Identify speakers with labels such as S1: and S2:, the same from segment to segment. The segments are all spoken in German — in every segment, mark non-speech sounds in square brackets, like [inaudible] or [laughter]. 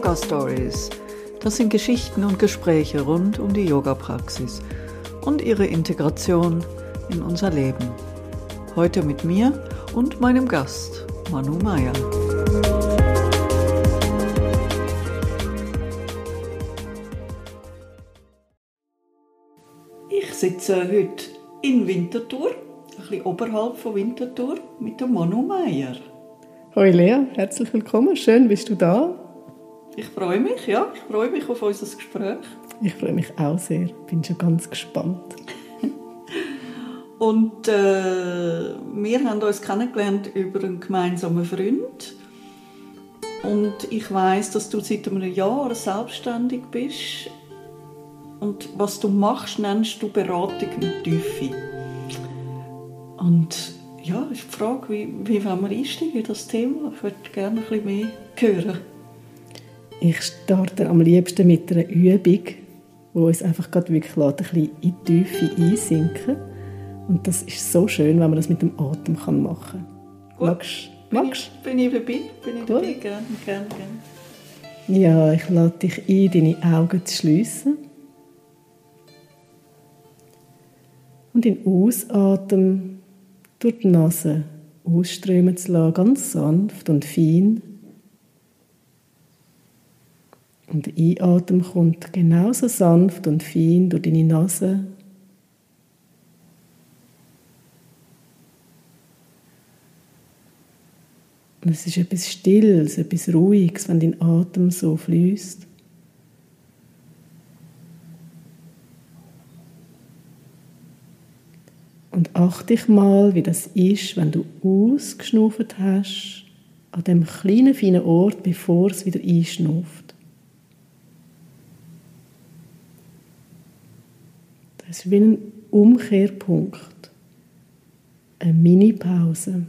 S1: Yoga Stories. Das sind Geschichten und Gespräche rund um die Yoga-Praxis und ihre Integration in unser Leben. Heute mit mir und meinem Gast, Manu Meyer. Ich sitze heute in Winterthur, ein bisschen oberhalb von Winterthur, mit dem Manu Meyer.
S2: Hoi Lea, herzlich willkommen. Schön bist du da.
S1: Ich freue mich, ja. Ich freue mich auf unser Gespräch.
S2: Ich freue mich auch sehr. Bin schon ganz gespannt. [laughs]
S1: Und äh, wir haben uns kennengelernt über einen gemeinsamen Freund. Und ich weiß, dass du seit einem Jahr selbstständig bist. Und was du machst, nennst du Beratung mit Tiefe. Und ja, ist die Frage, wie, wie wollen wir einsteigen in das Thema? Ich würde gerne ein bisschen mehr hören.
S2: Ich starte am liebsten mit einer Übung, wo uns einfach gerade wirklich ein bisschen in die Tiefe einsinken Und das ist so schön, wenn man das mit dem Atem kann machen
S1: kann. Magst
S2: Magst
S1: Bin ich dabei? Bin ich dabei? Gerne, gerne, gerne.
S2: Ja, ich lade dich ein, deine Augen zu schließen. Und den Ausatmen durch die Nase ausströmen zu lassen, ganz sanft und fein. Und der Einatmen kommt genauso sanft und fein durch deine Nase. Und es ist etwas Stilles, etwas Ruhiges, wenn dein Atem so fließt. Und achte dich mal, wie das ist, wenn du ausgeschnauft hast, an dem kleinen, feinen Ort, bevor es wieder einschnauft. Das ist wie ein Umkehrpunkt, eine Mini-Pause.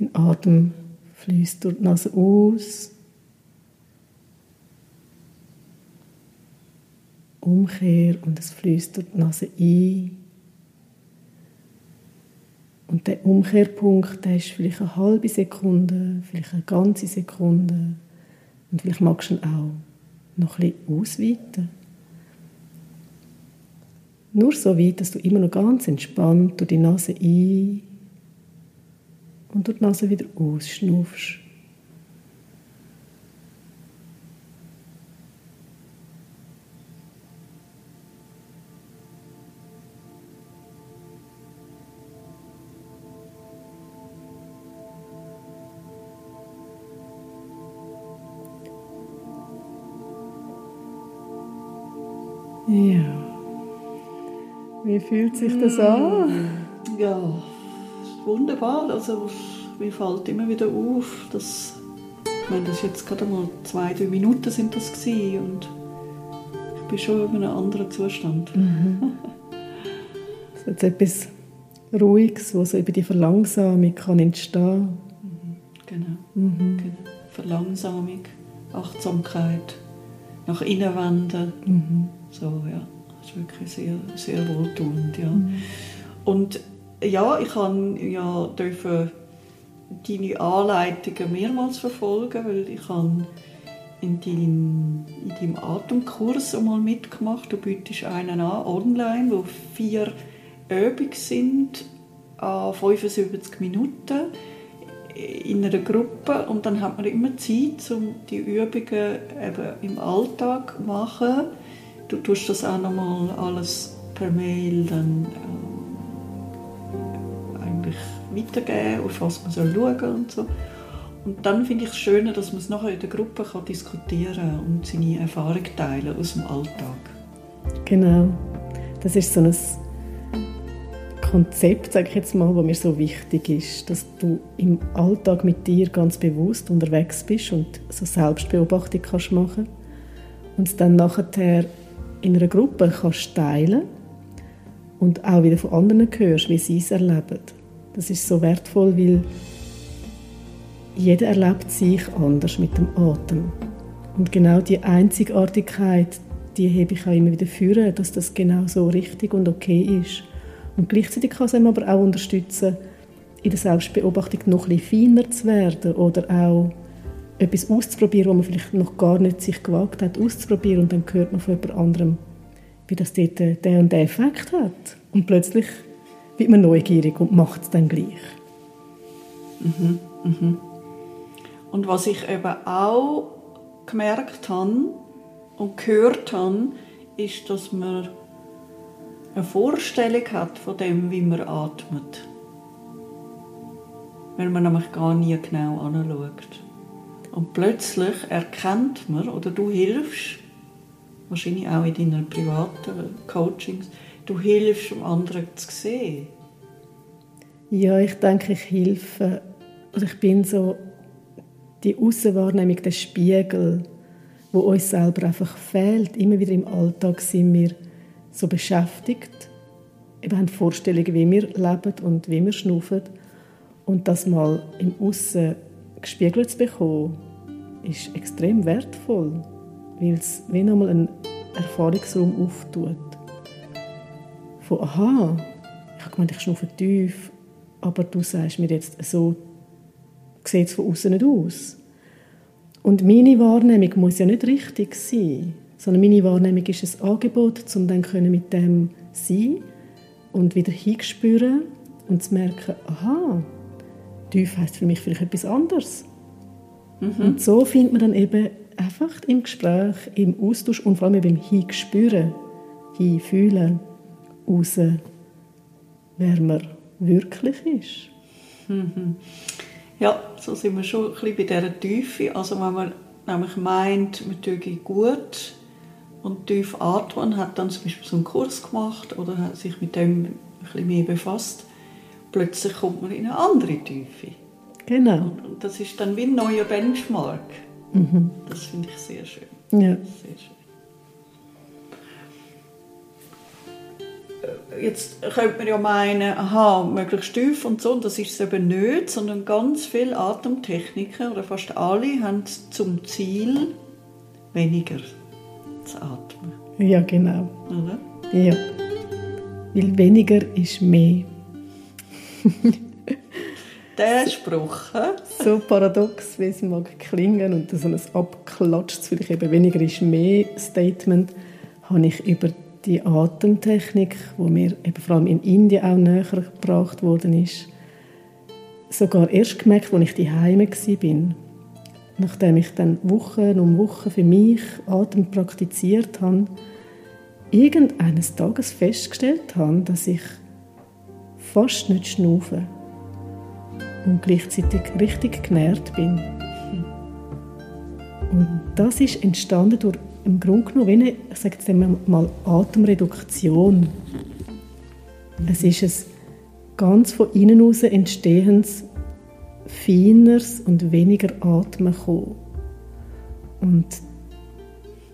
S2: Den Atem fließt durch die Nase aus Umkehr und es fließt durch die Nase ein. Und der Umkehrpunkt, der ist vielleicht eine halbe Sekunde, vielleicht eine ganze Sekunde. Und vielleicht magst du ihn auch noch ein bisschen ausweiten. Nur so weit, dass du immer noch ganz entspannt durch die Nase ein und durch die Nase wieder ausschnaufst. Wie fühlt sich das an?
S1: Ja, wunderbar. Also, mir fällt immer wieder auf, dass ich meine, das jetzt gerade mal zwei, drei Minuten sind das gewesen und ich bin schon in einem anderen Zustand.
S2: Mhm. [laughs] Das ist etwas Ruhiges, was so über die Verlangsamung kann entstehen.
S1: Mhm. Genau. Mhm. genau. Verlangsamung, Achtsamkeit, nach innen wenden. Mhm. So, ja. Das ist wirklich sehr, sehr wohltuend, ja. Mhm. Und ja, ich habe ja dürfen deine Anleitungen mehrmals verfolgen, weil ich habe in deinem, in deinem Atemkurs einmal mitgemacht. Du bietest einen an, online, wo vier Übungen sind, an 75 Minuten in einer Gruppe und dann hat man immer Zeit, um die Übungen eben im Alltag zu machen. Du tust das auch nochmal alles per Mail dann äh, eigentlich weitergeben, auf was man soll schauen und so. Und dann finde ich es schöner, dass man es nachher in der Gruppe kann diskutieren und seine Erfahrung teilen aus dem Alltag.
S2: Genau. Das ist so ein Konzept, sage ich jetzt mal, das mir so wichtig ist, dass du im Alltag mit dir ganz bewusst unterwegs bist und so Selbstbeobachtung kannst machen und dann nachher in einer Gruppe kannst teilen und auch wieder von anderen hörst, wie sie es erleben. Das ist so wertvoll, weil jeder erlebt sich anders mit dem Atem. Und genau die Einzigartigkeit, die hebe ich auch immer wieder führen, dass das genau so richtig und okay ist. Und gleichzeitig kann es einem aber auch unterstützen, in der Selbstbeobachtung noch ein bisschen feiner zu werden oder auch etwas auszuprobieren, was man vielleicht noch gar nicht sich gewagt hat, auszuprobieren und dann hört man von jemand anderem, wie das dort der und der Effekt hat. Und plötzlich wird man neugierig und macht es dann gleich.
S1: Mhm, mhm. Und was ich eben auch gemerkt habe und gehört habe, ist, dass man eine Vorstellung hat von dem, wie man atmet. Weil man nämlich gar nie genau anschaut. Und plötzlich erkennt man, oder du hilfst, wahrscheinlich auch in deinen privaten Coachings, du hilfst, um anderen zu sehen.
S2: Ja, ich denke, ich helfe. Also ich bin so die Außenwahrnehmung, der Spiegel, wo uns selber einfach fehlt. Immer wieder im Alltag sind wir so beschäftigt. Wir haben Vorstellungen, wie wir leben und wie wir schnaufen. Und das mal im Aussen gespiegelt zu bekommen, ist extrem wertvoll, weil es wie nochmal einen Erfahrungsraum auftut. Von, aha, ich habe gemeint, ich schnaufe tief, aber du sagst mir jetzt, so sieht es von außen nicht aus. Und meine Wahrnehmung muss ja nicht richtig sein, sondern meine Wahrnehmung ist ein Angebot, um dann mit dem sein und wieder hinspüren und zu merken, aha, tief heißt für mich vielleicht etwas anderes. Mhm. Und so findet man dann eben einfach im Gespräch, im Austausch und vor allem beim Hinspüren, Hinfühlen, raus, wer man wirklich ist.
S1: Mhm. Ja, so sind wir schon ein bisschen bei dieser Tiefe. Also wenn man nämlich meint, man tue gut und tief atmen, hat dann zum Beispiel so einen Kurs gemacht oder hat sich mit dem ein bisschen mehr befasst, plötzlich kommt man in eine andere Tiefe.
S2: Genau.
S1: Und das ist dann wie ein neuer Benchmark. Mhm. Das finde ich sehr schön.
S2: Ja.
S1: Sehr schön. Äh, jetzt könnte man ja meinen, aha, möglichst tief und so, und das ist es eben nicht, sondern ganz viele Atemtechniken, oder fast alle, haben zum Ziel, weniger zu atmen.
S2: Ja, genau.
S1: Oder?
S2: Ja. Weil weniger ist mehr. [laughs]
S1: Der Spruch.
S2: So paradox, wie es mag klingen und so ein abklatschtes, vielleicht eben weniger ist mehr Statement, habe ich über die Atemtechnik, wo mir eben vor allem in Indien auch näher gebracht worden ist, sogar erst gemerkt, als ich die Heime bin. Nachdem ich dann Wochen um Wochen für mich Atem praktiziert habe, irgendeines Tages festgestellt habe, dass ich fast nicht schnaufe und gleichzeitig richtig genährt bin. Und das ist entstanden durch im Grunde genommen wie eine, ich sage jetzt mal Atemreduktion. Es ist ein ganz von innen heraus entstehendes, feineres und weniger Atmen kommen. Und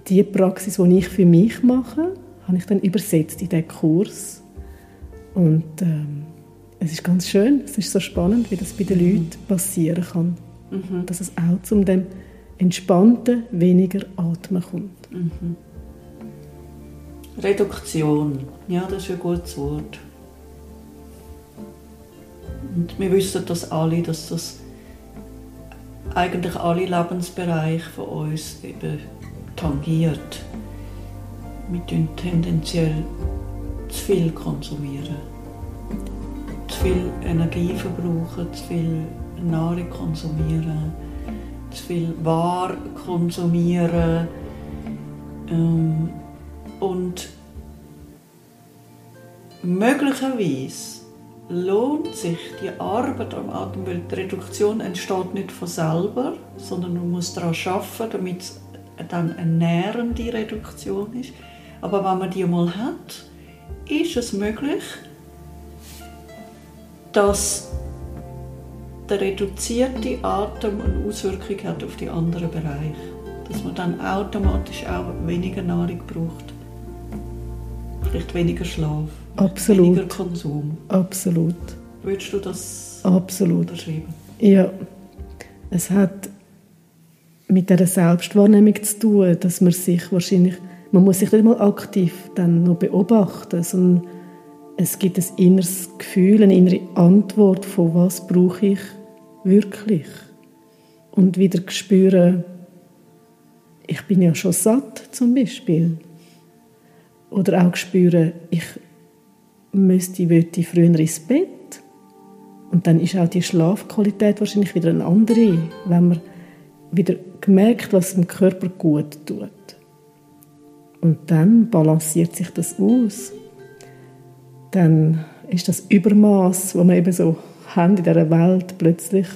S2: die Praxis, die ich für mich mache, habe ich dann übersetzt in diesen Kurs. Und ähm, es ist ganz schön, es ist so spannend, wie das bei den Leuten passieren kann. Mhm. Dass es auch zu dem entspannten, weniger Atmen kommt. Mhm.
S1: Reduktion, ja, das ist ein gutes Wort. Und wir wissen das alle, dass das eigentlich alle Lebensbereiche von uns eben tangiert. Wir tendenziell zu viel konsumieren zu viel Energie verbrauchen, zu viel Nahrung konsumieren, zu viel Ware konsumieren. Ähm, und möglicherweise lohnt sich die Arbeit am Atem, weil die Reduktion entsteht nicht von selber, sondern man muss daran arbeiten, damit es dann eine nährende Reduktion ist. Aber wenn man die mal hat, ist es möglich, dass der reduzierte Atem eine Auswirkung hat auf die anderen Bereiche. Dass man dann automatisch auch weniger Nahrung braucht. Vielleicht weniger Schlaf.
S2: Absolut.
S1: Weniger Konsum.
S2: Absolut.
S1: Würdest du das
S2: Absolut.
S1: unterschreiben?
S2: Ja. Es hat mit der Selbstwahrnehmung zu tun, dass man sich wahrscheinlich, man muss sich nicht mal aktiv dann noch beobachten, sondern es gibt ein inneres Gefühl, eine innere Antwort von was brauche ich wirklich. Und wieder spüren, ich bin ja schon satt zum Beispiel. Oder auch spüren, ich müsste, wollte früher ins Bett. Und dann ist auch die Schlafqualität wahrscheinlich wieder eine andere, wenn man wieder gemerkt, was dem Körper gut tut. Und dann balanciert sich das aus. Dann ist das Übermaß, wo man eben so haben in dieser Welt, plötzlich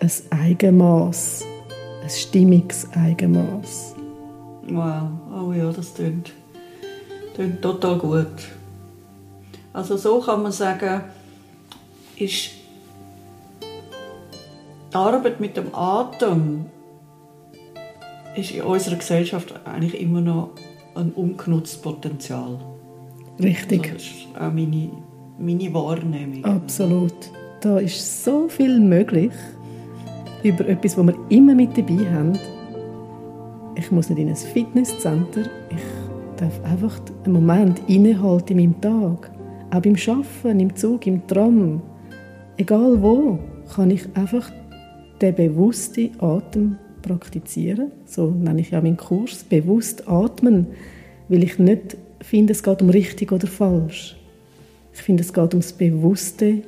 S2: ein Eigenmaß, ein stimmiges Eigenmaß.
S1: Wow, oh ja, das klingt, klingt total gut. Also so kann man sagen, ist die Arbeit mit dem Atem ist in unserer Gesellschaft eigentlich immer noch ein ungenutztes Potenzial.
S2: Richtig.
S1: Das ist auch meine, meine Wahrnehmung.
S2: Absolut. Da ist so viel möglich über etwas, was wir immer mit dabei haben. Ich muss nicht in ein Fitnesscenter. Ich darf einfach einen Moment innehalten in meinem Tag. Auch beim Arbeiten, im Zug, im Tram. Egal wo, kann ich einfach den bewussten Atem praktizieren. So nenne ich ja meinen Kurs. Bewusst atmen, weil ich nicht finde, es geht um richtig oder falsch. Ich finde, es geht ums bewusste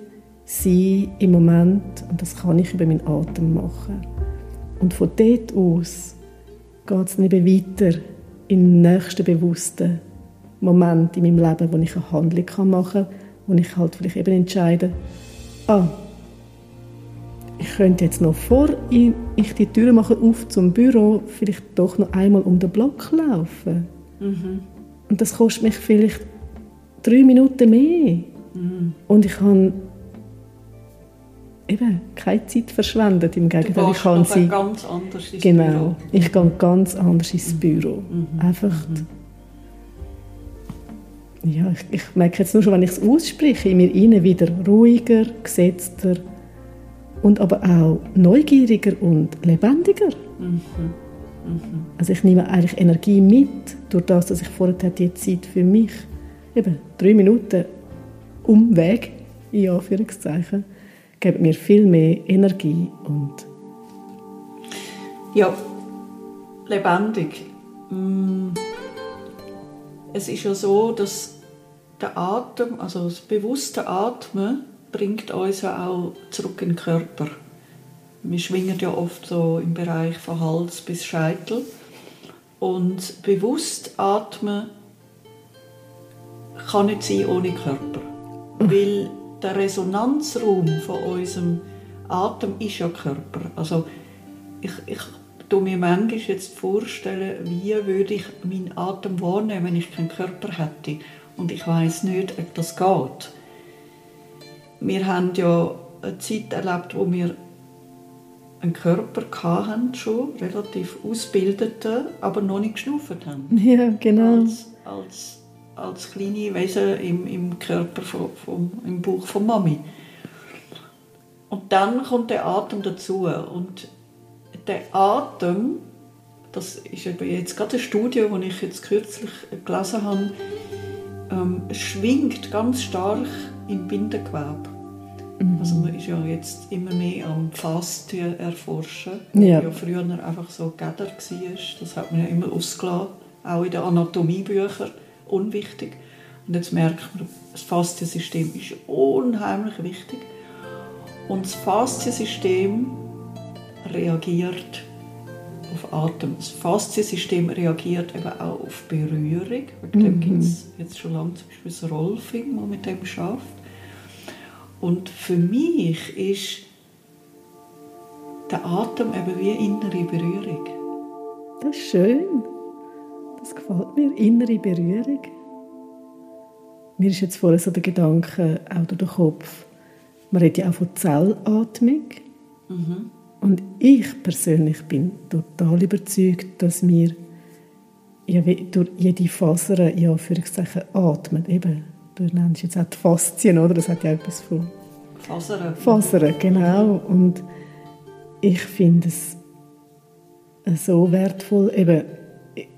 S2: Sein im Moment und das kann ich über meinen Atem machen. Und von dort aus geht es eben weiter in den nächsten bewussten Moment in meinem Leben, wo ich eine Handlung machen kann, wo ich halt vielleicht eben entscheide, ah, ich könnte jetzt noch vor ich die Tür mache auf zum Büro vielleicht doch noch einmal um den Block laufen. Mhm. Und das kostet mich vielleicht drei Minuten mehr. Mhm. Und ich habe eben keine Zeit verschwendet. Im Gegenteil, ich kann sie
S1: ganz anders ins
S2: genau,
S1: Büro.
S2: ich gehe ganz anders ins mhm. Büro.
S1: Mhm.
S2: Einfach
S1: Mhm.
S2: ja, ich, ich merke jetzt nur schon, wenn ich es ausspreche, in mir innen wieder ruhiger, gesetzter und aber auch neugieriger und lebendiger.
S1: Mhm.
S2: Also ich nehme eigentlich Energie mit, durch das, dass ich vorher die Zeit für mich, eben drei Minuten Umweg, in Anführungszeichen, geben mir viel mehr Energie und
S1: Ja, lebendig. Mm. Es ist ja so, dass der Atem, also das bewusste Atmen, bringt uns ja auch zurück in den Körper. Wir schwingen ja oft so im Bereich von Hals bis Scheitel. Und bewusst atmen kann nicht sein ohne Körper. Weil der Resonanzraum von unserem Atem ist ja Körper. Also ich, ich tue mir manchmal jetzt vorstellen, wie würde ich meinen Atem wahrnehmen, wenn ich keinen Körper hätte. Und ich weiß nicht, ob das geht. Wir haben ja eine Zeit erlebt, wo wir einen Körper hatten, schon relativ ausgebildeten, aber noch nicht geschnauft haben. [laughs]
S2: ja, genau.
S1: Als, als, als kleine Wesen im, im Körper, vom, vom, im Bauch von Mami. Und dann kommt der Atem dazu. Und der Atem, das ist eben jetzt gerade eine Studie, die ich jetzt kürzlich gelesen habe, ähm, schwingt ganz stark im Bindegewebe. Also man ist ja jetzt immer mehr am Faszien erforschen,
S2: Ja.
S1: ja früher einfach so Gäder war. Das hat man ja immer ausgelassen, auch in den Anatomiebüchern, unwichtig. Und jetzt merkt man, das Fasziensystem ist unheimlich wichtig. Und das Fasziensystem reagiert auf Atem. Das Fasziensystem reagiert eben auch auf Berührung. Wegen dem gibt es jetzt schon lange zum Beispiel das Rolfing, das mit dem schafft. Und für mich ist der Atem eben wie innere Berührung.
S2: Das ist schön. Das gefällt mir. Innere Berührung. Mir ist jetzt vorher so der Gedanke auch durch den Kopf. Man redet ja auch von Zellatmung. Und ich persönlich bin total überzeugt, dass wir ja, durch jede Faser ja, Anführungszeichen atmen. Eben, du nennst jetzt auch die Faszien, oder? Das hat ja etwas von
S1: Fasern.
S2: Fasern, genau. Und ich finde es so wertvoll, eben, ich,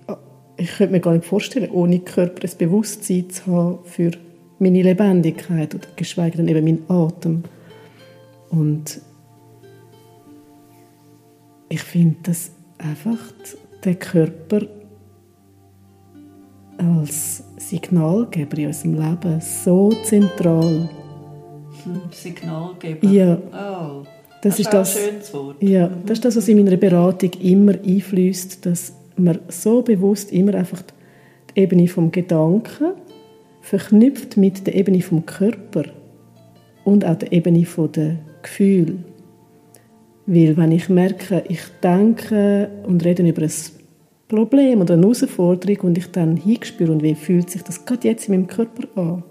S2: ich könnte mir gar nicht vorstellen, ohne Körper ein Bewusstsein zu haben für meine Lebendigkeit oder geschweige denn eben mein Atem. Und ich finde, dass einfach der Körper als Signalgeber in unserem Leben so zentral.
S1: Hm, Signalgeber?
S2: Ja.
S1: Oh.
S2: Das,
S1: Das ist
S2: das,
S1: ein schönes Wort.
S2: ja, das ist das, was in meiner Beratung immer einfließt, dass man so bewusst immer einfach die Ebene vom Gedanken verknüpft mit der Ebene vom Körper und auch der Ebene von der Gefühl. Weil wenn ich merke, ich denke und rede über ein Problem oder eine Herausforderung und ich dann hinspüre und wie fühlt sich das gerade jetzt in meinem Körper an,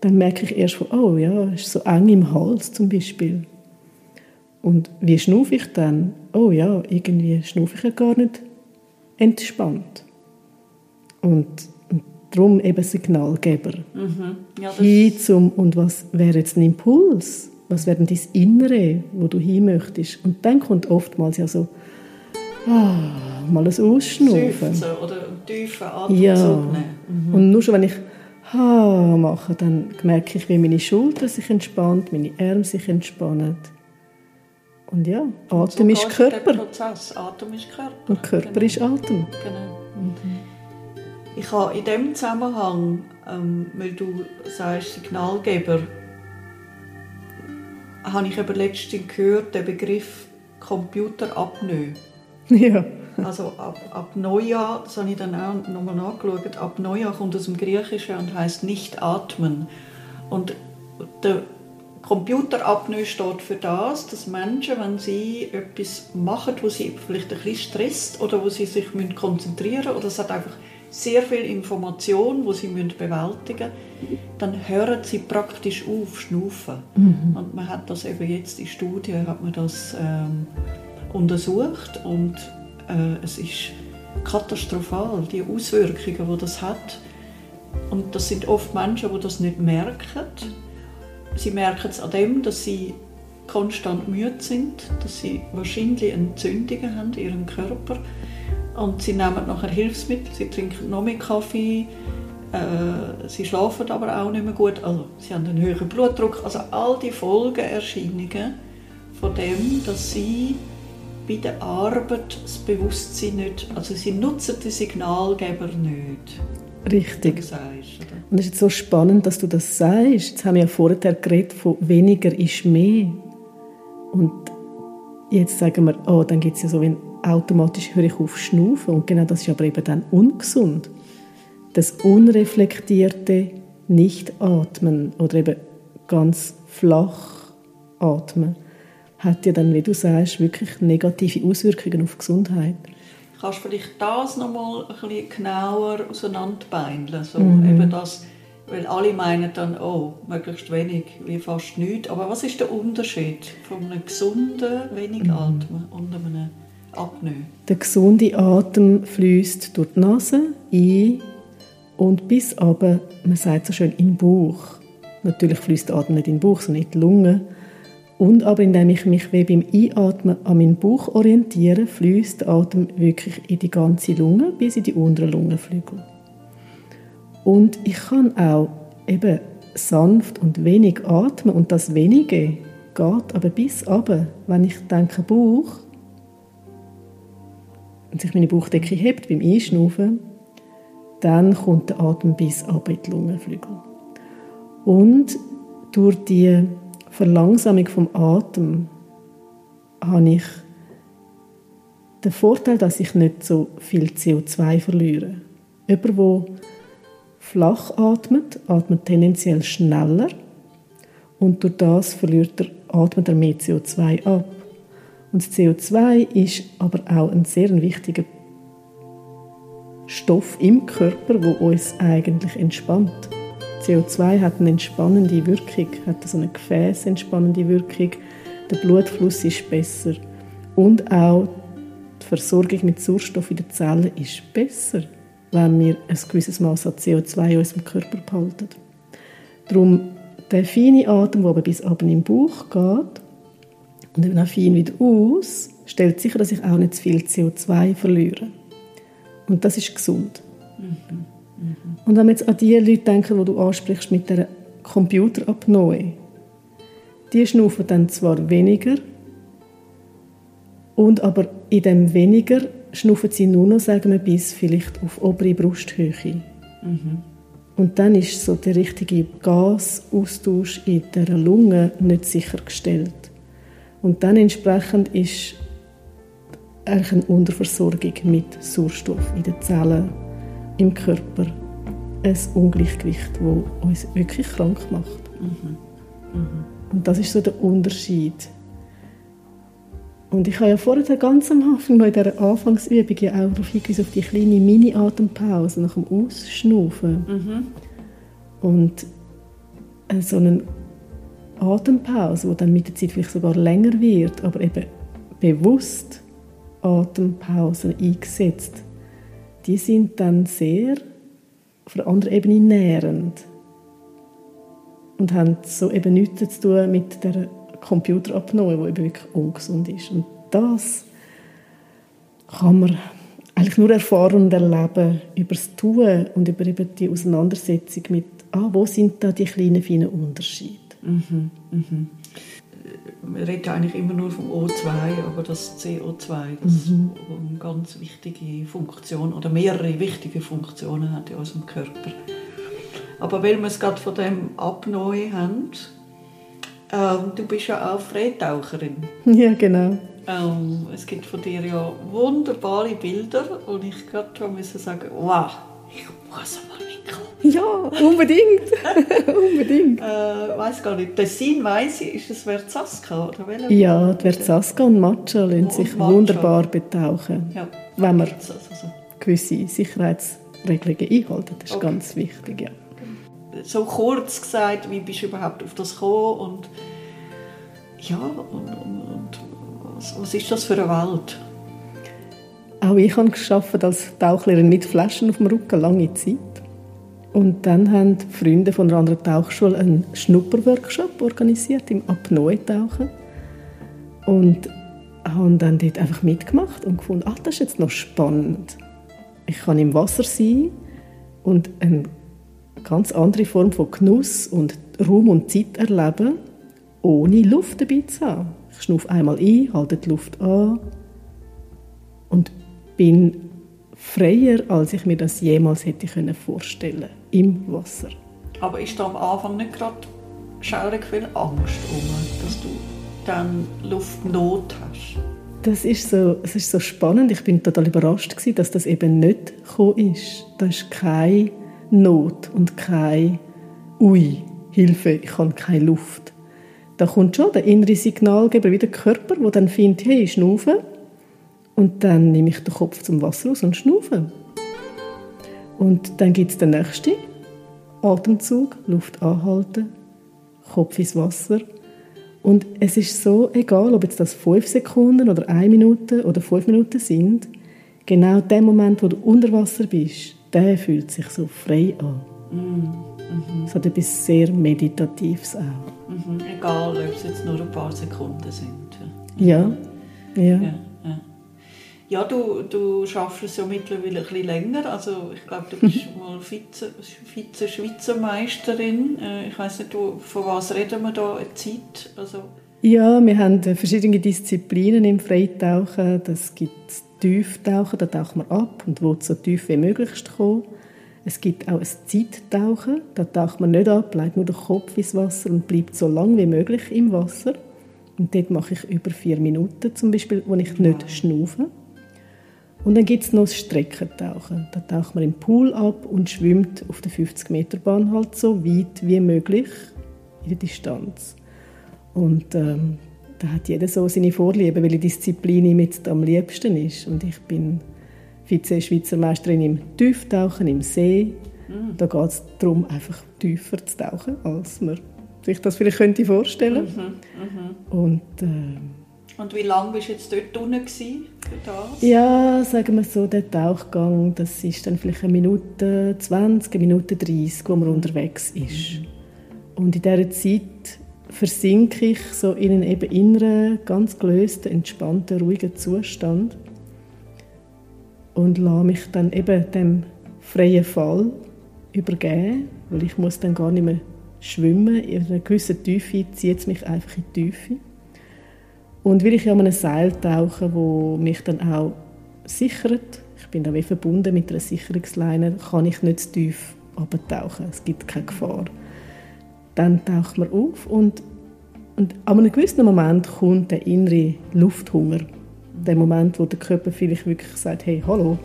S2: dann merke ich erst von, oh ja, es ist so eng im Hals zum Beispiel. Und wie schnaufe ich dann? Oh ja, irgendwie schnaufe ich ja gar nicht entspannt. Und, und darum eben Signalgeber.
S1: Mhm. Ja,
S2: Hin zum, und was wäre jetzt ein Impuls? Was wäre denn dein Innere, wo du hin möchtest? Und dann kommt oftmals ja so, ah, mal ein Ausschnaufen.
S1: Seufzen oder einen tiefen Atemzug
S2: Ja.
S1: nehmen.
S2: Und nur schon, wenn ich ha mache, dann merke ich, wie meine Schulter sich entspannt, meine Arme sich entspannen. Und ja, Atem
S1: so
S2: ist Körper.
S1: Prozess. Atem ist Körper.
S2: Und Körper
S1: Genau.
S2: ist Atem.
S1: Genau. Ich habe in dem Zusammenhang, ähm, weil du sagst Signalgeber, habe ich eben letztens gehört, den Begriff Computerapnoe. [laughs]
S2: Ja. [laughs]
S1: Also ab, ab Neujahr, das habe ich dann auch nochmal nachgeschaut, ab Neujahr kommt aus dem Griechischen und heißt nicht atmen. Und der Computerapnoe steht für das, dass Menschen, wenn sie etwas machen, wo sie vielleicht ein bisschen stresst oder wo sie sich müssen konzentrieren oder es hat einfach sehr viel Information, wo sie müssen bewältigen müssen, dann hören sie praktisch auf, schnaufen. Und man hat das eben jetzt in Studien hat man das ähm, untersucht und äh, es ist katastrophal, die Auswirkungen, die das hat. Und das sind oft Menschen, die das nicht merken. Sie merken es an dem, dass sie konstant müde sind, dass sie wahrscheinlich Entzündungen haben in ihrem Körper. Und sie nehmen nachher Hilfsmittel, sie trinken noch mehr Kaffee, äh, sie schlafen aber auch nicht mehr gut, also sie haben einen höheren Blutdruck. Also all die Folgeerscheinungen von dem, dass sie bei der Arbeit das Bewusstsein nicht, also sie nutzen die Signalgeber nicht,
S2: Richtig.
S1: sagst.
S2: Und es ist jetzt so spannend, dass du das sagst. Jetzt haben wir ja vorher geredet von weniger ist mehr. Und jetzt sagen wir, oh, dann gibt es ja so, wenn automatisch höre ich auf schnaufen. Und genau das ist aber eben dann ungesund. Das unreflektierte Nicht-Atmen oder eben ganz flach atmen hat ja dann, wie du sagst, wirklich negative Auswirkungen auf die Gesundheit.
S1: Kannst du vielleicht das nochmal ein bisschen genauer auseinanderbeindeln? So,
S2: Mhm.
S1: eben das, weil alle meinen dann, oh, möglichst wenig, wie fast nichts. Aber was ist der Unterschied von einem gesunden, wenig
S2: Mhm.
S1: Atmen und einem Apnoe?
S2: Der gesunde Atem fließt durch die Nase ein und bis aber, man sagt so schön, in den Bauch. Natürlich fließt der Atem nicht in den Bauch, sondern in die Lunge. Und aber indem ich mich wie beim Einatmen an meinen Bauch orientiere, fließt der Atem wirklich in die ganze Lunge bis in die unteren Lungenflügel. Und ich kann auch eben sanft und wenig atmen und das Wenige geht aber bis aber, wenn ich denke Bauch, und sich meine Bauchdecke hebt beim Einschnaufen, dann kommt der Atem bis ab in die Lungenflügel. Und durch die Verlangsamung vom Atem habe ich den Vorteil, dass ich nicht so viel CO2 verliere. Jemand, der flach atmet, atmet tendenziell schneller und durch das verliert er, atmet er mehr CO2 ab. Und das CO2 ist aber auch ein sehr wichtiger Stoff im Körper, wo uns eigentlich entspannt. CO2 hat eine entspannende Wirkung, hat so eine gefäßentspannende Wirkung. Der Blutfluss ist besser und auch die Versorgung mit Sauerstoff in den Zellen ist besser, wenn wir ein gewisses Maß an CO2 in unserem Körper behalten. Darum der feine Atem, der bis oben im Bauch geht, und eben auch fein wieder aus, stellt sicher, dass ich auch nicht zu viel CO2 verliere. Und das ist gesund. Mhm. Und wenn wir jetzt an die Leute denken, die du ansprichst mit der Computerapnoe, die schnaufen dann zwar weniger, und aber in dem weniger schnaufen sie nur noch, sagen wir, bis vielleicht auf obere Brusthöhe. Mhm. Und dann ist so der richtige Gasaustausch in der Lunge nicht sichergestellt. Und dann entsprechend ist eigentlich eine Unterversorgung mit Sauerstoff in den Zellen im Körper ein Ungleichgewicht, das uns wirklich krank macht. Mhm. Mhm. Und das ist so der Unterschied. Und ich habe ja vorher ganz am Anfang in dieser Anfangsübung ja auch darauf hingewiesen, auf die kleine Mini-Atempause nach dem Ausschnaufen. Mhm. Und äh, so eine Atempause, die dann mit der Zeit vielleicht sogar länger wird, aber eben bewusst Atempausen eingesetzt, die sind dann sehr auf einer anderen Ebene nährend und haben so eben nichts zu tun mit der Computerapnoe, die eben wirklich ungesund ist. Und das kann man eigentlich nur erfahren und erleben über das Tun und über eben die Auseinandersetzung mit, ah, wo sind da die kleinen, feinen Unterschiede. Mhm, mhm
S1: wir reden eigentlich immer nur vom O2, aber das CO2, das mhm. eine ganz wichtige Funktion oder mehrere wichtige Funktionen hat in unserem Körper. Aber weil wir es gerade von dem Apnoe haben, ähm, du bist ja auch Freitaucherin. [laughs]
S2: Ja, genau.
S1: Ähm, es gibt von dir ja wunderbare Bilder und ich gerade musste sagen, wow,
S2: ja, unbedingt. [laughs] unbedingt.
S1: Äh, weiß gar nicht. Tessin weiss ich, ist es Verzaska oder welcher?
S2: Ja, die Verzaska und Matcha lassen sich Matcha. wunderbar betauchen, ja. wenn man also. gewisse Sicherheitsregelungen einhalten. Das ist okay. ganz wichtig, ja.
S1: So kurz gesagt, wie bist du überhaupt auf das gekommen und ja, und, und, und was, was ist das für eine Welt?
S2: Auch ich habe geschafft als Tauchlehrerin mit Flaschen auf dem Rücken lange Zeit. Und dann haben Freunde von einer anderen Tauchschule einen Schnupperworkshop organisiert im Apnoe-Tauchen. Und haben dann dort einfach mitgemacht und gefunden, ach, das ist jetzt noch spannend. Ich kann im Wasser sein und eine ganz andere Form von Genuss und Raum und Zeit erleben, ohne Luft dabei zu haben. Ich schnaufe einmal ein, halte die Luft an bin freier, als ich mir das jemals hätte vorstellen im Wasser.
S1: Aber ist da am Anfang nicht gerade schaurig viel Angst um, dass du dann Luftnot hast?
S2: Das ist, so, es ist so spannend. Ich bin total überrascht, gewesen, dass das eben nicht gekommen ist. Da ist keine Not und keine «Ui, Hilfe, ich habe keine Luft». Da kommt schon der innere Signalgeber wie der Körper, der dann findet, hey, schnaufen. Und dann nehme ich den Kopf zum Wasser raus und schnaufe. Und dann gibt es den nächsten Atemzug, Luft anhalten, Kopf ins Wasser. Und es ist so egal, ob jetzt das fünf Sekunden oder eine Minute oder fünf Minuten sind. Genau der Moment, wo du unter Wasser bist, der fühlt sich so frei an. Mm, Es hat etwas sehr Meditatives auch.
S1: Mhm. Egal, ob es jetzt nur ein paar Sekunden sind.
S2: Ja, ja. ja.
S1: Ja, du, du schaffst es ja mittlerweile ein bisschen länger. Also ich glaube, du bist [laughs] mal Vize, Vize Schweizer Meisterin. Äh, ich weiß nicht, von was reden wir da eine Zeit? Also
S2: ja, wir haben verschiedene Disziplinen im Freitauchen. Das gibt Tieftauchen, da tauchen wir ab und will so tief wie möglich kommen. Es gibt auch ein Zeittauchen, da taucht man nicht ab, legt nur den Kopf ins Wasser und bleibt so lang wie möglich im Wasser. Und dort mache ich über vier Minuten zum Beispiel, wo ich nicht schnaufe. Und dann gibt es noch das Streckentauchen. Da taucht man im Pool ab und schwimmt auf der 50-Meter-Bahn halt so weit wie möglich in der Distanz. Und ähm, da hat jeder so seine Vorliebe, welche Disziplin ihm jetzt am liebsten ist. Und ich bin Vize-Schweizer Meisterin im Tieftauchen im See. Mhm. Da geht es darum, einfach tiefer zu tauchen, als man sich das vielleicht könnte vorstellen. Mhm. Mhm. Und äh,
S1: und wie lange bist du jetzt dort unten für das?
S2: Ja, sagen wir so, der Tauchgang, das ist dann vielleicht eine Minute 20, eine Minute 30, wo man unterwegs ist. Und in dieser Zeit versinke ich so in einen eben inneren, ganz gelösten, entspannten, ruhigen Zustand und lasse mich dann eben dem freien Fall übergeben, weil ich muss dann gar nicht mehr schwimmen. In einer gewissen Tiefe zieht es mich einfach in die Tiefe. Und weil ich ja an einem Seil tauche, wo mich dann auch sichert, ich bin da wie verbunden mit einer Sicherungsleine, kann ich nicht zu tief abtauchen. Es gibt keine Gefahr. Dann taucht man auf und, und an einem gewissen Moment kommt der innere Lufthunger. Der Moment, wo der Körper vielleicht wirklich sagt, hey, hallo,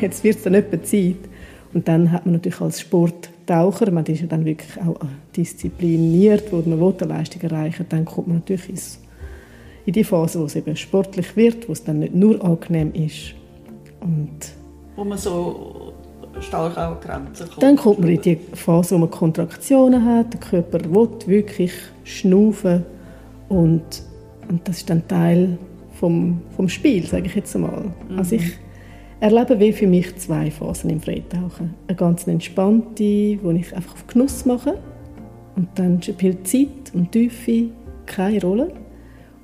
S2: jetzt wird es dann etwa Zeit. Und dann hat man natürlich als Sporttaucher, man ist ja dann wirklich auch diszipliniert, wo man eine Leistung erreichen dann kommt man natürlich ins, in die Phase, wo es eben sportlich wird, wo es dann nicht nur angenehm ist. Und
S1: wo man so stark auch Grenzen
S2: kommt. Dann kommt man in die Phase, wo man Kontraktionen hat, der Körper will wirklich schnaufen und, und das ist dann Teil vom, vom Spiel, sage ich jetzt einmal. Mhm. Also ich erlebe wie für mich zwei Phasen im Freitauchen. Eine ganz entspannte, wo ich einfach auf Genuss mache und dann spielt Zeit und Tiefe keine Rolle.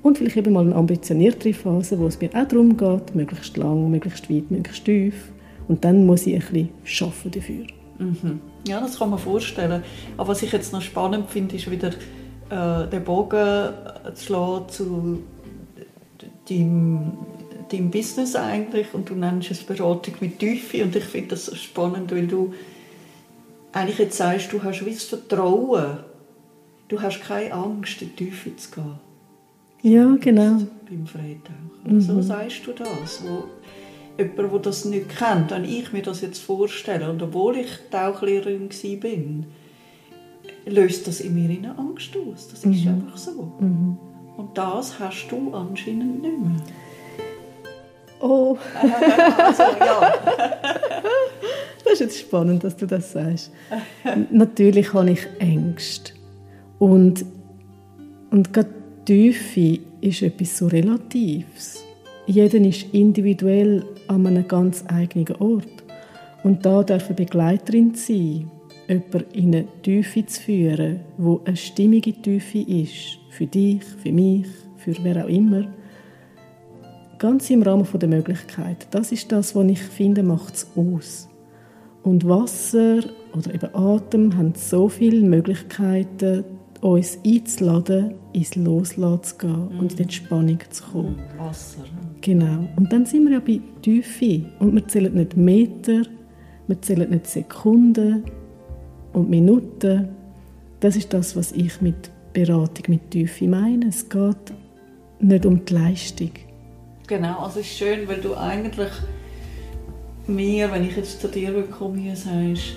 S2: Und vielleicht eben mal eine ambitioniertere Phase, wo es mir auch darum geht, möglichst lang, möglichst weit, möglichst tief. Und dann muss ich ein bisschen arbeiten dafür.
S1: Mhm. Ja, das kann man vorstellen. Aber was ich jetzt noch spannend finde, ist wieder äh, den Bogen zu schlagen zu deinem, deinem Business eigentlich. Und du nennst es Beratung mit Tiefe. Und ich finde das spannend, weil du eigentlich jetzt sagst, du hast das Vertrauen. Du hast keine Angst, in die Tiefe zu gehen.
S2: Ja, genau.
S1: Beim Freitauchen. Mhm. So sagst du das. Wo jemand, der das nicht kennt, wenn ich mir das jetzt vorstelle, und obwohl ich Tauchlehrerin war, löst das in mir eine Angst aus. Das ist mhm. einfach so. Mhm. Und das hast du anscheinend nicht mehr.
S2: Oh. [laughs] also, ja. [laughs] das ist jetzt spannend, dass du das sagst. Natürlich habe ich Ängste. Und, und gerade Tiefe ist etwas so Relatives. Jeder ist individuell an einem ganz eigenen Ort. Und da darf eine Begleiterin sein, jemanden in eine Tiefe zu führen, wo eine stimmige Tiefe ist. Für dich, für mich, für wer auch immer. Ganz im Rahmen der Möglichkeit. Das ist das, was ich finde, macht es aus. Und Wasser oder eben Atem haben so viele Möglichkeiten, uns einzuladen, ins Loslassen zu gehen mhm. und in die Entspannung zu kommen.
S1: Mhm. Wasser.
S2: Genau. Und dann sind wir ja bei Tiefe. Und wir zählen nicht Meter, wir zählen nicht Sekunden und Minuten. Das ist das, was ich mit Beratung mit Tiefe meine. Es geht nicht um die Leistung.
S1: Genau, also es ist schön, weil du eigentlich mir, wenn ich jetzt zu dir komme, sagst,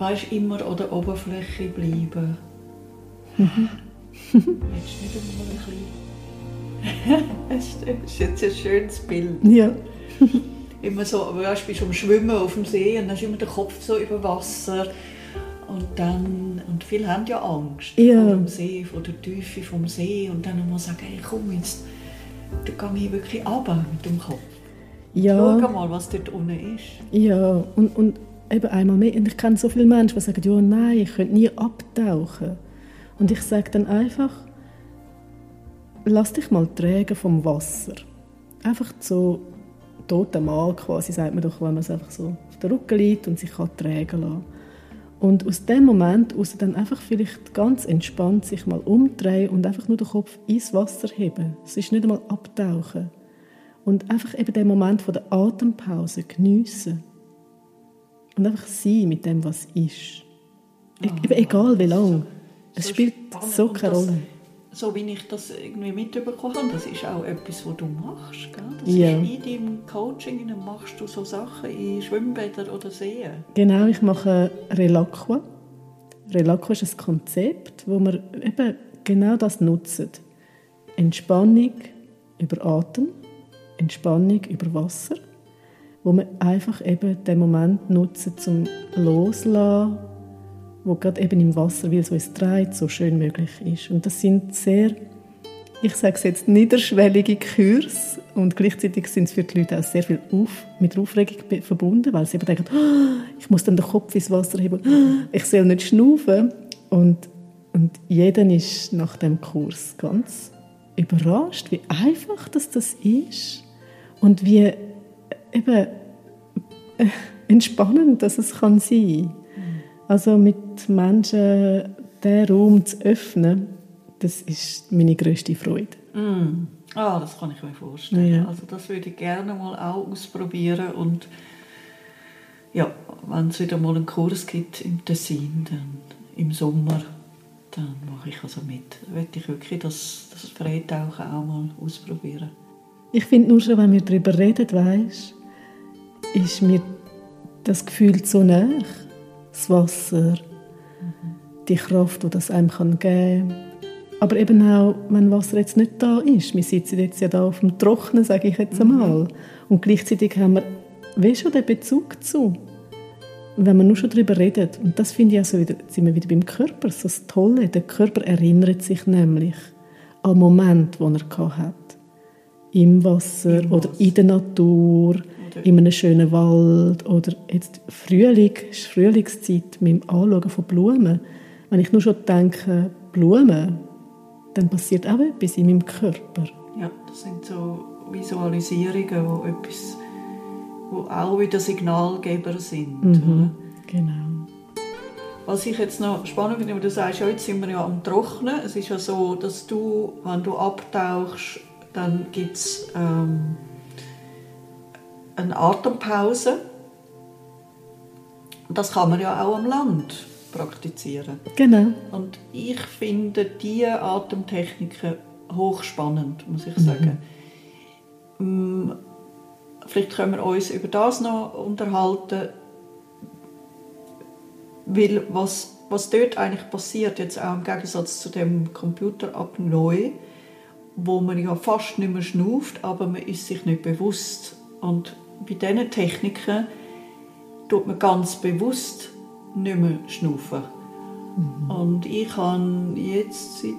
S1: weißt, immer an der Oberfläche bleiben. Mhm. [laughs] Willst nicht einmal ein bisschen... [laughs] das ist jetzt ein schönes Bild.
S2: Ja. [laughs]
S1: immer so, weißt, bist am Schwimmen auf dem See und dann ist immer der Kopf so über Wasser. Und dann, und viele haben ja Angst
S2: ja.
S1: vor dem See, vor der Tiefe vom See. Und dann mal sagen, hey, komm jetzt, da gehe ich wirklich runter mit dem Kopf.
S2: Ja.
S1: Schau mal, was dort unten ist.
S2: Ja, und, und eben einmal mehr. Und ich kenne so viele Menschen, die sagen, ja, nein, ich könnte nie abtauchen. Und ich sage dann einfach, lass dich mal trägen vom Wasser. Einfach so toter Mal quasi, sagt man doch, wenn man es einfach so auf den Rücken liegt und sich kann trägen lassen. Und aus dem Moment aus dann einfach vielleicht ganz entspannt sich mal umdrehen und einfach nur den Kopf ins Wasser heben. Es ist nicht einmal abtauchen. Und einfach eben den Moment von der Atempause geniessen. Und einfach sein mit dem, was ist. E oh, egal wie lange. Es so spielt so keine Rolle.
S1: So wie ich das irgendwie mitbekommen habe, das ist auch etwas, was du machst. Gell? Das
S2: ja.
S1: ist in deinem Coaching machst du so Sachen in Schwimmbädern oder Seen.
S2: Genau, ich mache Relaqua. Relaqua ist ein Konzept, wo wir eben genau das nutzen. Entspannung über Atem, Entspannung über Wasser wo wir einfach eben den Moment nutzen zum Loslassen, wo gerade eben im Wasser, weil es uns dreht, so schön möglich ist. Und das sind sehr, ich sage es jetzt, niederschwellige Kurse und gleichzeitig sind es für die Leute auch sehr viel auf, mit Aufregung verbunden, weil sie eben denken, oh, ich muss dann den Kopf ins Wasser heben, oh, ich soll nicht schnaufen. Und, und jeder ist nach dem Kurs ganz überrascht, wie einfach das, das ist und wie eben äh, entspannend, dass es kann sein kann. Also mit Menschen diesen Raum zu öffnen, das ist meine grösste Freude.
S1: Mm. Ah, das kann ich mir vorstellen. Ja. Also das würde ich gerne mal auch ausprobieren und ja, wenn es wieder mal einen Kurs gibt im Tessin, dann im Sommer, dann mache ich also mit. Möchte ich wirklich das, das Freitauchen auch mal ausprobieren.
S2: Ich finde nur schon, wenn wir darüber reden, weißt, ist mir das Gefühl so nah, das Wasser, die Kraft, die das einem geben kann. Aber eben auch, wenn Wasser jetzt nicht da ist. Wir sitzen jetzt ja da auf dem Trocknen, sage ich jetzt mhm. einmal. Und gleichzeitig haben wir wie schon den Bezug zu. wenn man nur schon darüber redet, und das finde ich also wieder, jetzt sind wir wieder beim Körper, so das Tolle, der Körper erinnert sich nämlich an Moment, den er hat. Im Wasser Im oder in der Natur, in einem schönen Wald oder jetzt Frühling, ist Frühlingszeit mit dem Anschauen von Blumen. Wenn ich nur schon denke, Blumen, dann passiert auch etwas in meinem Körper.
S1: Ja, das sind so Visualisierungen, wo etwas, wo auch wieder Signalgeber sind.
S2: Mhm, genau.
S1: Was ich jetzt noch spannend finde, du sagst, ja, jetzt sind wir ja am Trocknen. Es ist ja so, dass du, wenn du abtauchst, dann gibt es ähm, eine Atempause. Das kann man ja auch am Land praktizieren.
S2: Genau.
S1: Und ich finde diese Atemtechniken hochspannend, muss ich sagen. Mhm. Vielleicht können wir uns über das noch unterhalten, weil was, was dort eigentlich passiert, jetzt auch im Gegensatz zu dem Computerapnoe, wo man ja fast nicht mehr schnauft, aber man ist sich nicht bewusst. Und bei diesen Techniken tut man ganz bewusst nicht mehr schnaufen. Mhm. Und ich habe jetzt seit,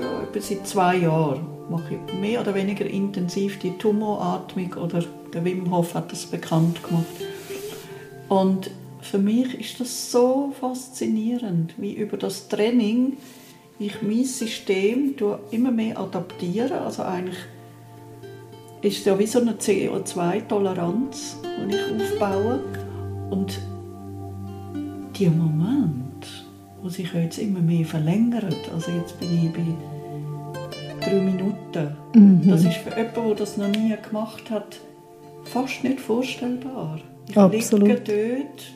S1: ja, etwa seit zwei Jahren mache ich mehr oder weniger intensiv die Tumoratmung oder der Wim Hof hat das bekannt gemacht. Und für mich ist das so faszinierend, wie über das Training ich mein System immer mehr adaptiere. Also eigentlich ist es ja wie so eine CO2-Toleranz, die ich aufbaue. Und die Moment, wo sich jetzt immer mehr verlängert, also jetzt bin ich bei drei Minuten, mhm. das ist für jemanden, der das noch nie gemacht hat, fast nicht vorstellbar. Ich
S2: Absolut.
S1: liege dort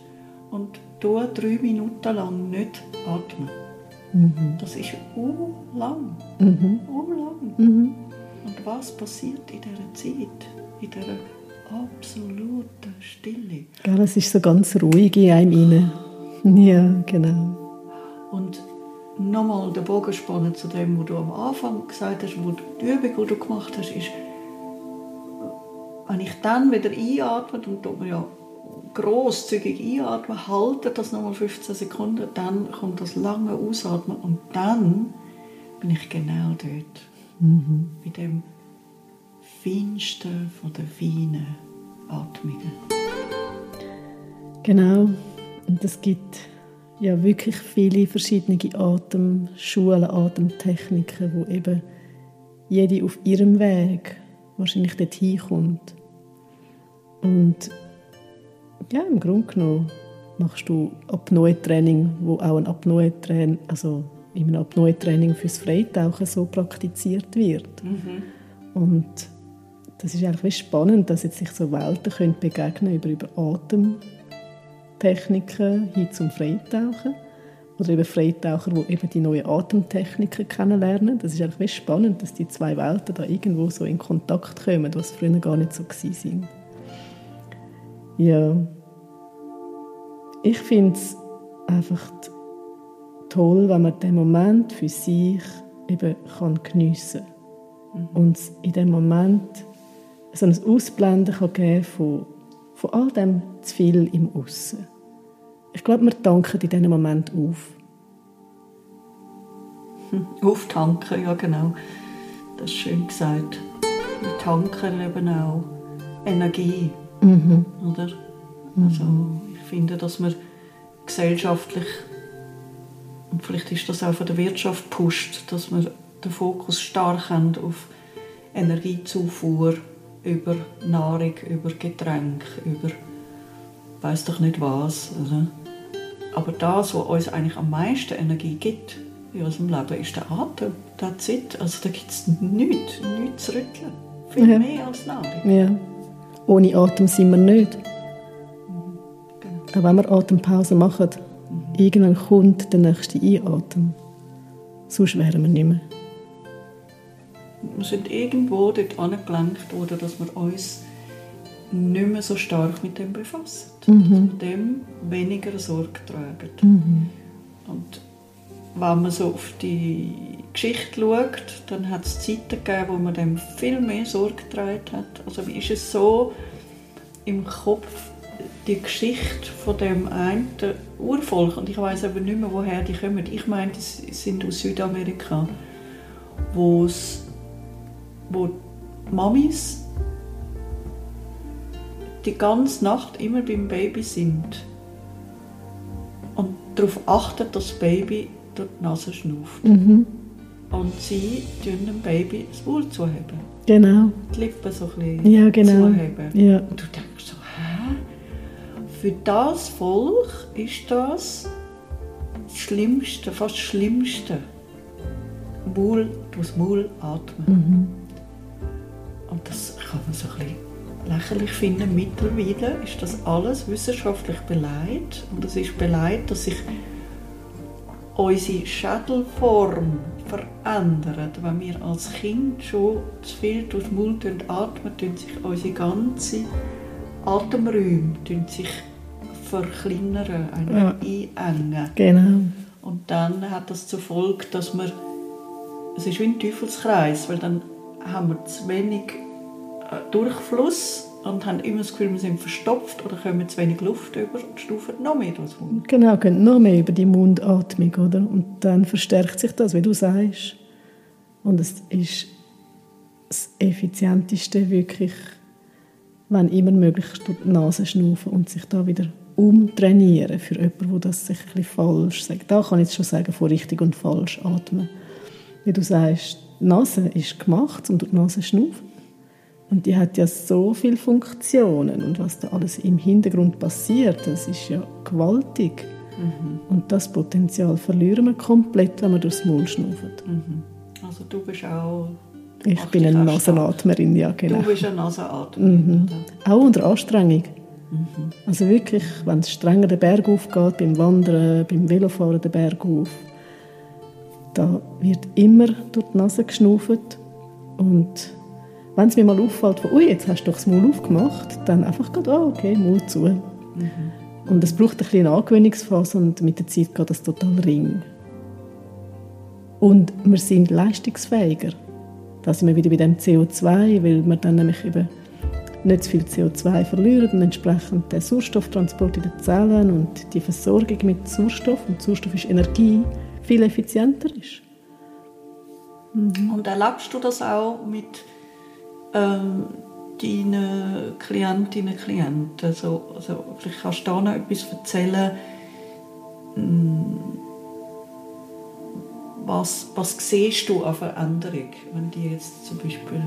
S1: und tue drei Minuten lang nicht atmen. Mhm. Das ist lang. Mhm. lang. Mhm. Und was passiert in dieser Zeit, in dieser absoluten Stille?
S2: Ja, es ist so ganz ruhig in einem rein. Ja, genau.
S1: Und nochmal den Bogen spannen zu dem, was du am Anfang gesagt hast, wo die Übung, die du gemacht hast, ist, wenn ich dann wieder einatme, und tut man ja grosszügig einatmen, halte das nochmal 15 Sekunden, dann kommt das lange Ausatmen und dann bin ich genau dort. Mhm. Bei dem feinsten von den feinen Atmungen.
S2: Genau. Und es gibt ja wirklich viele verschiedene Atemschulen, Atemtechniken, wo eben jede auf ihrem Weg wahrscheinlich dorthin kommt. Und ja, im Grunde genommen machst du Apnoe-Training, wo auch ein Apnoe-Training, also in einem Apnoe-Training fürs Freitauchen so praktiziert wird. Mhm. Und das ist eigentlich spannend, dass jetzt sich so Welten können begegnen über, über Atemtechniken hin zum Freitauchen oder eben Freitaucher, die eben die neuen Atemtechniken kennenlernen. Das ist eigentlich spannend, dass die zwei Welten da irgendwo so in Kontakt kommen, was früher gar nicht so waren. Ja. Ich finde es einfach toll, wenn man den Moment für sich eben kann geniessen kann. Mhm. Und in dem Moment so ein Ausblenden kann geben von, von all dem zu viel im Aussen. Ich glaube, wir danken in diesem Moment auf.
S1: Hm, [laughs] auftanken, ja genau. Das ist schön gesagt. Wir tanken eben auch Energie. Mhm. Oder? Also ich finde, dass man gesellschaftlich und vielleicht ist das auch von der Wirtschaft pusht, dass wir den Fokus stark haben auf Energiezufuhr über Nahrung, über Getränke, über weiß doch nicht was. Oder? Aber das, was uns eigentlich am meisten Energie gibt in unserem Leben, ist der Atem. That's it. Also da gibt es nichts, nichts zu rütteln. Viel ja. mehr als Nahrung.
S2: Ja. Ohne Atem sind wir nicht. Mhm. Genau. Auch wenn wir Atempause machen. Irgendwann kommt der nächste Einatmen. Sonst wären wir nicht mehr.
S1: Wir sind irgendwo dort angelenkt worden, dass wir uns nicht mehr so stark mit dem befassen. Mhm. Mit dem weniger Sorge tragen. Mhm. Und wenn man so auf die Geschichte schaut, dann hat es Zeiten gegeben, wo man dem viel mehr Sorge getragen hat. Also wie ist es so im Kopf, die Geschichte von dem einen Urvolk, und ich weiß aber nicht mehr, woher die kommen. Ich meine, die sind aus Südamerika, wo Mamis die ganze Nacht immer beim Baby sind und darauf achten, dass das Baby durch die Nase schnauft. Mhm. Und sie tun dem Baby das Maul zuheben.
S2: Genau.
S1: Die Lippen so ein bisschen
S2: ja, genau.
S1: zuheben.
S2: Ja.
S1: Und du denkst? Für das Volk ist das das Schlimmste, fast das Schlimmste. Maul, durchs Maul atmen. Mhm. Und das kann man so ein bisschen lächerlich finden. Mittlerweile ist das alles wissenschaftlich beleidigt. Und es ist beleidigt, dass sich unsere Schädelform verändert. Wenn wir als Kind schon zu viel durchs Mund atmen, tun sich unsere ganze Atemräume sich verkleinern, ja. einengen.
S2: Genau.
S1: Und dann hat das zur Folge, dass wir es ist wie ein Teufelskreis, weil dann haben wir zu wenig äh, Durchfluss und haben immer das Gefühl, wir sind verstopft oder kommen zu wenig Luft über und stufen noch mehr durchs Mund.
S2: Genau, gehen noch mehr über die Mundatmung, oder? Und dann verstärkt sich das, wie du sagst. Und es ist das Effizienteste wirklich, wenn immer möglich durch die Nase schnaufen und sich da wieder umtrainieren für jemanden, der das sich ein falsch sagt. Da kann ich jetzt schon sagen, von richtig und falsch atmen. Wie du sagst, die Nase ist gemacht, um durch die Nase zu schnaufen. Und die hat ja so viele Funktionen und was da alles im Hintergrund passiert, das ist ja gewaltig. Mhm. Und das Potenzial verlieren wir komplett, wenn wir durchs Maul schnaufen.
S1: Mhm. Also du bist auch...
S2: Ich bin eine Nasenatmerin, ja genau.
S1: Du bist eine Nasenatmerin.
S2: Mhm. Auch unter Anstrengung. Mhm. Also wirklich, wenn es strenger den Berg aufgeht, beim Wandern, beim Velofahren den Berg auf, da wird immer durch die Nase geschnauft und wenn es mir mal auffällt, von, ui, jetzt hast du doch das Maul aufgemacht, dann einfach gerade, oh, okay, Maul zu. Mhm. Und es braucht ein bisschen eine Angewöhnungsphase und mit der Zeit geht das total ring. Und wir sind leistungsfähiger. Da sind wir wieder bei dem CO2, weil wir dann nämlich eben nicht zu viel CO2 verlieren und entsprechend der Sauerstofftransport in den Zellen und die Versorgung mit Sauerstoff, und Sauerstoff ist Energie, viel effizienter ist.
S1: Mhm. Und erlebst du das auch mit ähm, deinen Klientinnen und Klienten? Also, also, vielleicht kannst du da noch etwas erzählen, hm, was, was siehst du an Veränderung, wenn die jetzt zum Beispiel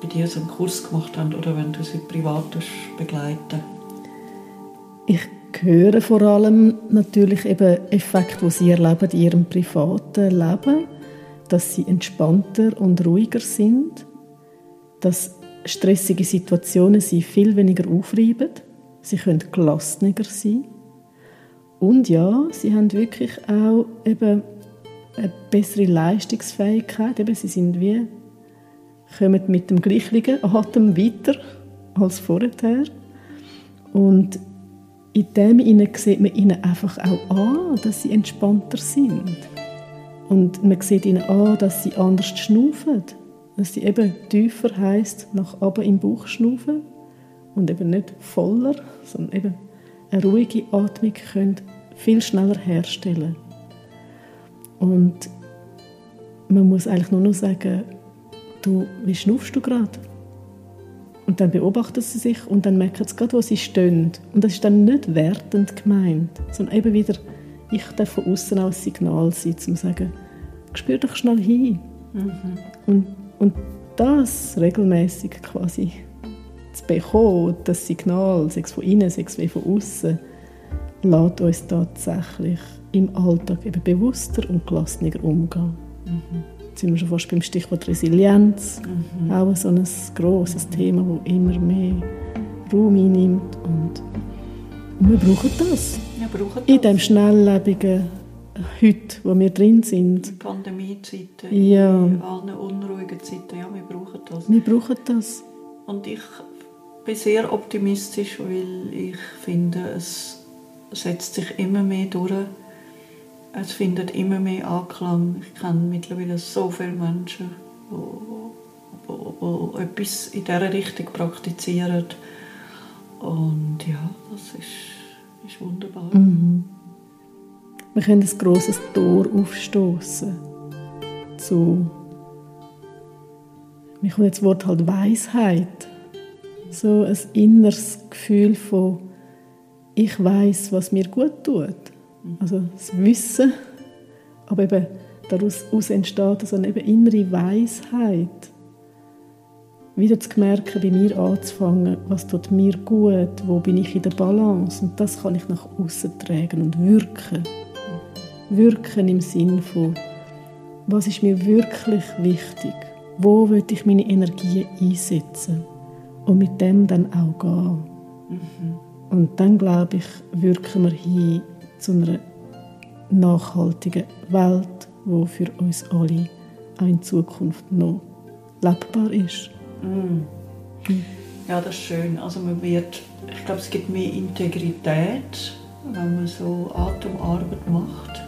S1: bei dir so einen Kurs gemacht haben oder wenn du sie privat begleiten
S2: Ich höre vor allem natürlich eben Effekte, die sie erleben in ihrem privaten Leben, dass sie entspannter und ruhiger sind, dass stressige Situationen sie viel weniger aufreiben. Sie können gelassener sein. Und ja, sie haben wirklich auch eben eine bessere Leistungsfähigkeit. Eben, sie sind wie, kommen mit dem gleichen Atem weiter als vorher. Und in dem sieht man ihnen einfach auch an, dass sie entspannter sind. Und man sieht ihnen an, dass sie anders schnaufen dass sie eben tiefer heißt nach oben im Bauch schnaufen und eben nicht voller, sondern eben eine ruhige Atmung können viel schneller herstellen. Und man muss eigentlich nur noch sagen, du, wie schnaufst du gerade? Und dann beobachten sie sich und dann merken sie gerade, wo sie stehen. Und das ist dann nicht wertend gemeint, sondern eben wieder, ich darf von außen auch ein Signal sein, um zu sagen, spür doch schnell hin. Mhm. Und und das regelmäßig quasi zu bekommen, das Signal, sei es von innen, sei es von außen, lässt uns tatsächlich im Alltag eben bewusster und gelassener umgehen. Mhm. Jetzt sind wir schon fast beim Stichwort Resilienz, mhm. auch so ein grosses Thema, das immer mehr Raum einnimmt und wir brauchen das.
S1: Wir brauchen das.
S2: In dem schnelllebigen heute, wo wir drin sind.
S1: In Pandemiezeiten,
S2: ja.
S1: in allen unruhigen Zeiten, ja, wir brauchen das.
S2: Wir brauchen das.
S1: Und ich bin sehr optimistisch, weil ich finde, es setzt sich immer mehr durch. Es findet immer mehr Anklang. Ich kenne mittlerweile so viele Menschen, die etwas in dieser Richtung praktizieren. Und ja, das ist, ist wunderbar.
S2: Mhm. Wir können ein grosses Tor aufstoßen zu mir kommt jetzt das Wort halt Weisheit. So ein inneres Gefühl von ich weiß, was mir gut tut. Also das Wissen, aber eben daraus entsteht also eine innere Weisheit. Wieder zu merken, bei mir anzufangen, was tut mir gut, wo bin ich in der Balance und das kann ich nach außen tragen und wirken. Wirken im Sinn von, was ist mir wirklich wichtig? Wo will ich meine Energie einsetzen? Und mit dem dann auch gehen. Mhm. Und dann, glaube ich, wirken wir hin zu einer nachhaltigen Welt, die für uns alle auch in Zukunft noch lebbar ist.
S1: Mhm. Ja, das ist schön. Also man wird, ich glaube, es gibt mehr Integrität, wenn man so Atemarbeit macht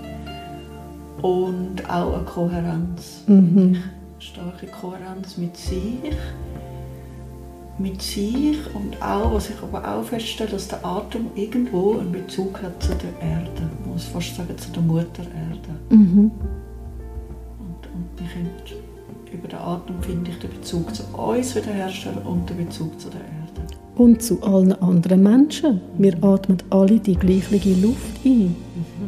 S1: und auch eine Kohärenz.
S2: Mhm.
S1: Starke Kohärenz mit sich, mit sich und auch, was ich aber auch feststelle, dass der Atem irgendwo einen Bezug hat zu der Erde. Man muss fast sagen, zu der Mutter Erde.
S2: Mhm.
S1: Und, und ich finde, über den Atem finde ich den Bezug zu uns wiederherstellen und den Bezug zu der Erde.
S2: Und zu allen anderen Menschen. Wir atmen alle die gleiche Luft ein. Mhm.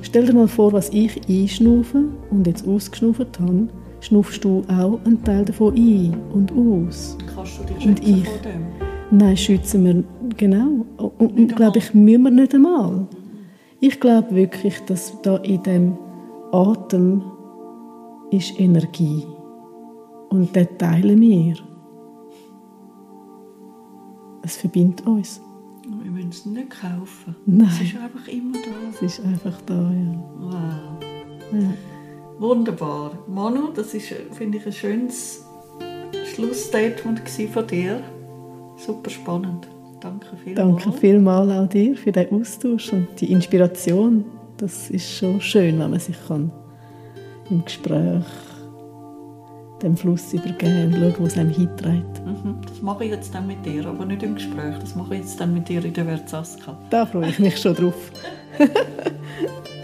S2: Stell dir mal vor, was ich einschnaufe und jetzt ausgeschnauft habe, schnaufst du auch einen Teil davon ein und aus.
S1: Kannst du dich schützen ich, vor dem?
S2: Nein, schützen wir, genau. Und, und glaube ich, müssen wir nicht einmal. Ich glaube wirklich, dass da in dem Atem ist Energie. Und den teilen wir. Es verbindet uns.
S1: Wir müssen es nicht kaufen.
S2: Nein.
S1: Es ist einfach immer da.
S2: Es ist einfach da, ja.
S1: Wow. Ja. Wunderbar. Manu, das ist, finde ich, ein schönes Schlussstatement von dir. Super spannend. Danke vielmals.
S2: Danke vielmals auch dir für den Austausch und die Inspiration. Das ist schon schön, wenn man sich kann im Gespräch dem Fluss übergeben und schauen, wo es einem hintreibt.
S1: Mhm, das mache ich jetzt dann mit dir, aber nicht im Gespräch. Das mache ich jetzt dann mit dir in der Verzaska.
S2: Da freue ich mich schon drauf. [laughs]